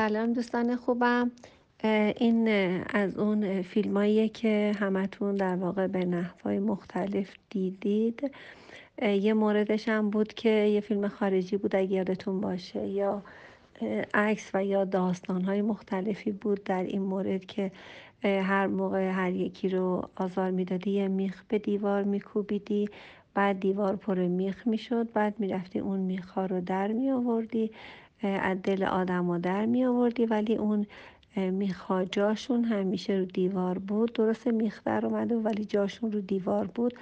سلام دوستان خوبم. این از اون فیلماییه که همتون در واقع به نحوهای مختلف دیدید. یه موردش هم بود که یه فیلم خارجی بود اگه یادتون باشه. یا عکس و یا داستانهای مختلفی بود در این مورد که هر موقع هر یکی رو آزار می‌دادی یه میخ به دیوار میکوبیدی بعد دیوار پر میخ می‌شد بعد می‌رفتی اون میخها رو در می آوردی از دل آدم در می آوردی ولی اون میخا جاشون همیشه رو دیوار بود. درست میخ در اومده ولی جاشون رو دیوار بود.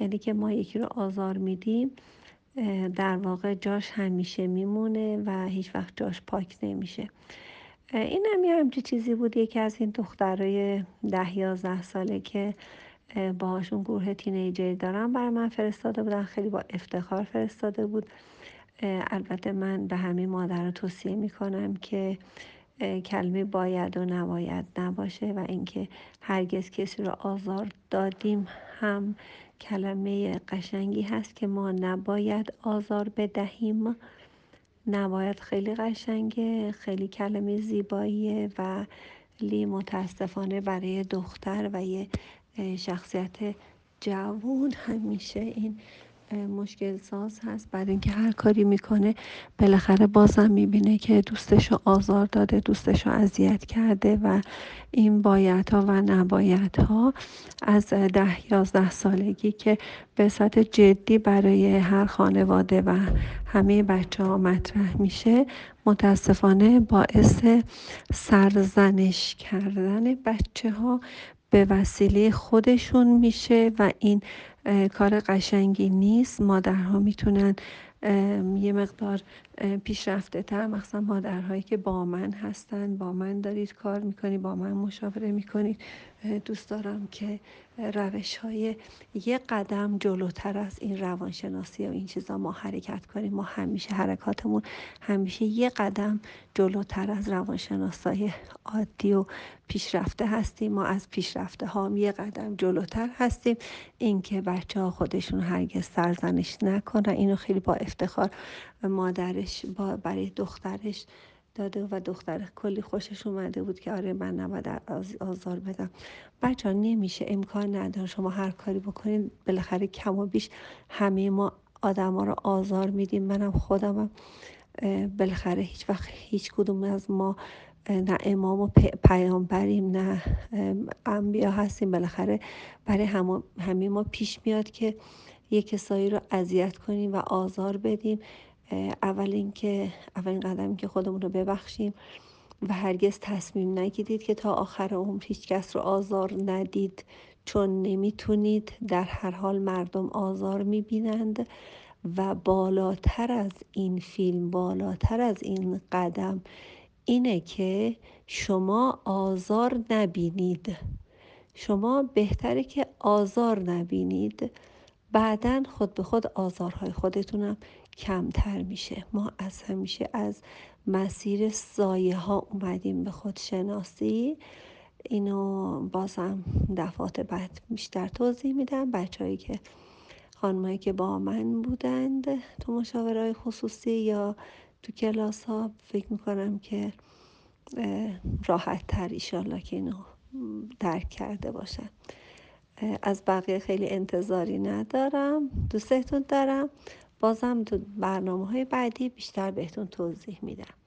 یعنی که ما یکی رو آزار میدیم. در واقع جاش همیشه میمونه و هیچ وقت جاش پاک نمیشه. این هم یه همچی چیزی بود. یکی از این دخترای ده یازده ساله که باهاشون گروه تینیجر دارم بر من فرستاده بودن. خیلی با افتخار فرستاده بود. البته من به همه مادر توصیه می‌کنم که کلمه باید و نباید نباشه و اینکه هرگز کسی رو آزار دادیم هم کلمه قشنگی هست که ما نباید آزار بدهیم. نباید خیلی قشنگه خیلی کلمه زیباییه و لی متاسفانه برای دختر و یه شخصیت جوون همیشه این مشکل ساز هست برای اینکه هر کاری می‌کنه بالاخره بازم می‌بینه که دوستشو آزار داده دوستشو اذیت کرده و این بایدها و نبایدها از ده یازده سالگی که به صورت جدی برای هر خانواده و همه بچه ها مطرح میشه متاسفانه باعث سرزنش کردن بچه ها به وسیله خودشون میشه و این کار قشنگی نیست. مادرها می‌تونن یه مقدار پیشرفته تر مخصوصا مادرهایی که با من هستن با من دارید کار می‌کنید با من مشاوره می‌کنید. دوست دارم که روش های یه قدم جلوتر از این روانشناسی و این چیزا ما حرکت کنیم. ما همیشه حرکاتمون همیشه یه قدم جلوتر از روانشناسای عادی و پیشرفته هستیم. ما از پیشرفته ها یه قدم جلوتر هستیم. اینکه بچه ها خودشون هرگز سرزنش نکنن. اینو خیلی با افتخار مادرش با برای دخترش داده و دختر کلی خوشش اومده بود که آره من نباید آزار بدم. بچه ها نمیشه امکان نداره شما هر کاری بکنید بالاخره کم و بیش همه ما آدم ها رو آزار میدیم. منم خودمم. بالاخره هیچ وقت هیچ کدوم از ما نه امام و پیامبریم نه انبیا هستیم. بالاخره برای همه ما پیش میاد که یک کسایی رو اذیت کنیم و آزار بدیم. اول اینکه اولین قدم که خودمون رو ببخشیم و هرگز تصمیم نگیرید که تا آخر عمر هیچ کس رو آزار ندید چون نمی‌تونید. در هر حال مردم آزار می‌بینند و بالاتر از این فیلم بالاتر از این قدم اینه که شما آزار نبینید. شما بهتره که آزار نبینید. بعدا خود به خود آزارهای خودتونم کمتر میشه. ما از همیشه از مسیر سایه ها اومدیم به خودشناسی. اینو بازم دفعات بعد بیشتر توضیح میدم. بچههایی که خانمایی که با من بودند تو مشاوره خصوصی یا تو کلاس ها فکر می‌کنم که راحت تر ایشالله که اینو درک کرده باشن. از بقیه خیلی انتظاری ندارم. دوستتون دارم. بازم تو برنامه های بعدی بیشتر بهتون توضیح میدم.